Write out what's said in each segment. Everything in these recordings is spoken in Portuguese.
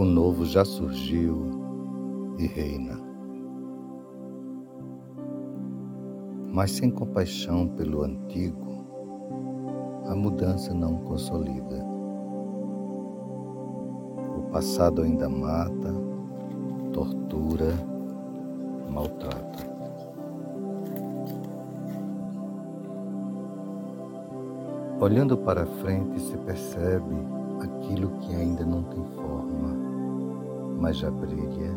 O novo já surgiu e reina. Mas sem compaixão pelo antigo, a mudança não consolida. O passado ainda mata, tortura, maltrata. Olhando para frente se percebe aquilo que ainda não tem forma, mas já brilha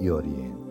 e orienta.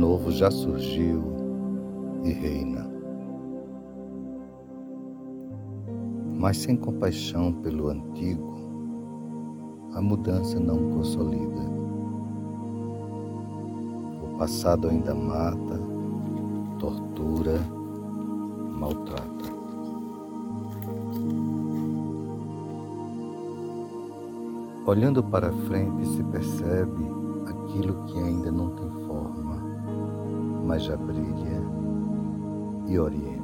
Novo já surgiu e reina. Mas sem compaixão pelo antigo, a mudança não consolida. O passado ainda mata, tortura, maltrata. Olhando para frente se percebe aquilo que ainda não tem forma mas já brilha e orienta.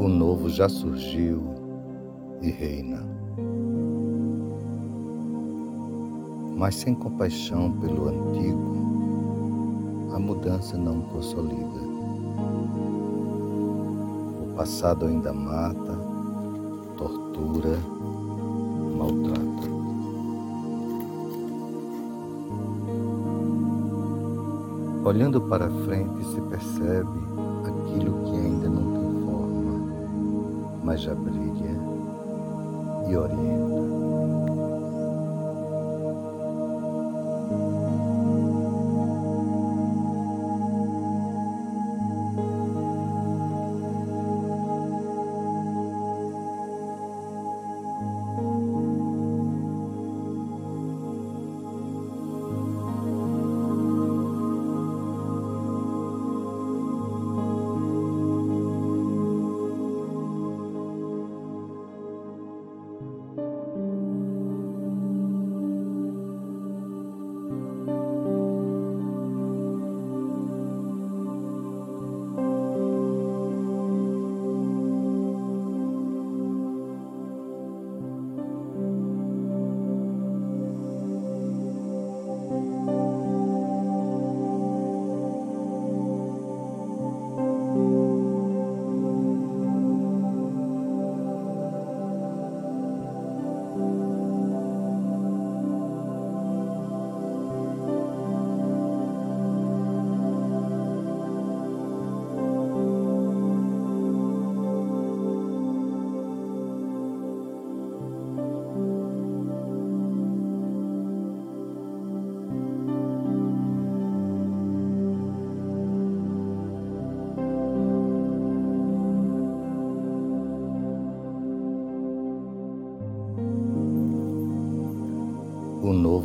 O novo já surgiu e reina. Mas sem compaixão pelo antigo, a mudança não consolida. passado ainda mata, tortura, maltrata. Olhando para frente se percebe aquilo que ainda não mas já brilha e orienta.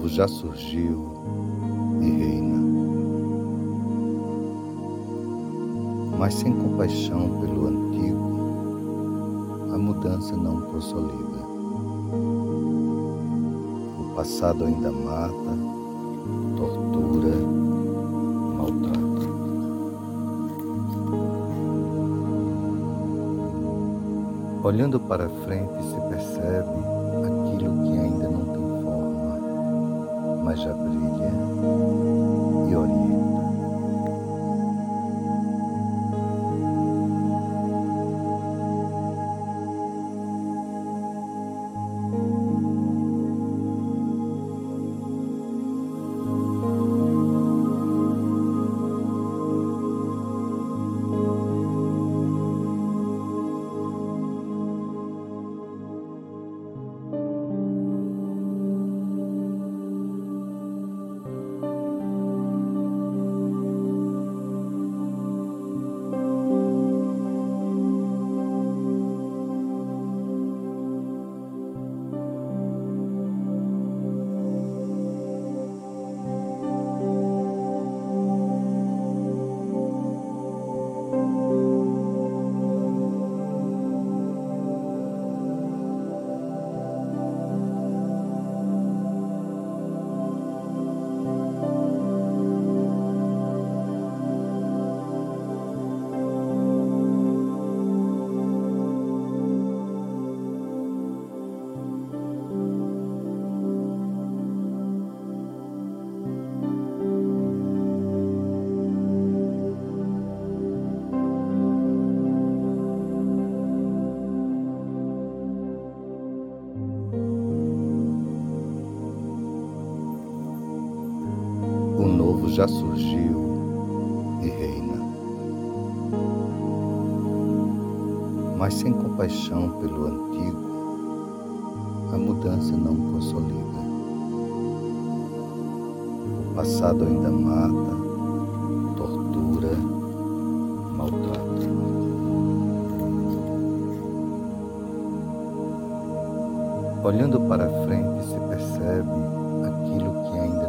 Novo já surgiu e reina. Mas sem compaixão pelo antigo, a mudança não consolida. O passado ainda mata, tortura, maltrata. Olhando para frente se percebe aquilo que ainda não tem mas já já surgiu e reina. Mas sem compaixão pelo antigo, a mudança não consolida. O passado ainda mata, tortura, maltrata. Olhando para frente se percebe aquilo que ainda